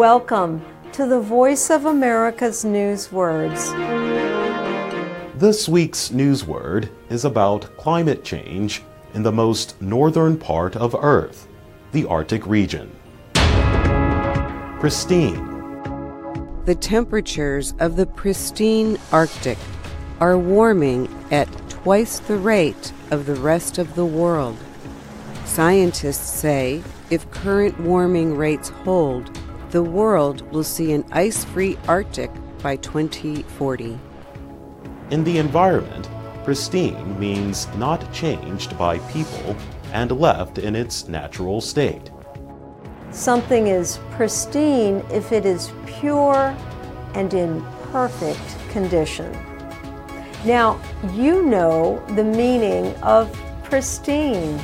Welcome to the Voice of America's News Words. This week's news word is about climate change in the most northern part of Earth, the Arctic region. Pristine. The temperatures of the pristine Arctic are warming at twice the rate of the rest of the world. Scientists say if current warming rates hold, the world will see an ice free Arctic by 2040. In the environment, pristine means not changed by people and left in its natural state. Something is pristine if it is pure and in perfect condition. Now, you know the meaning of pristine.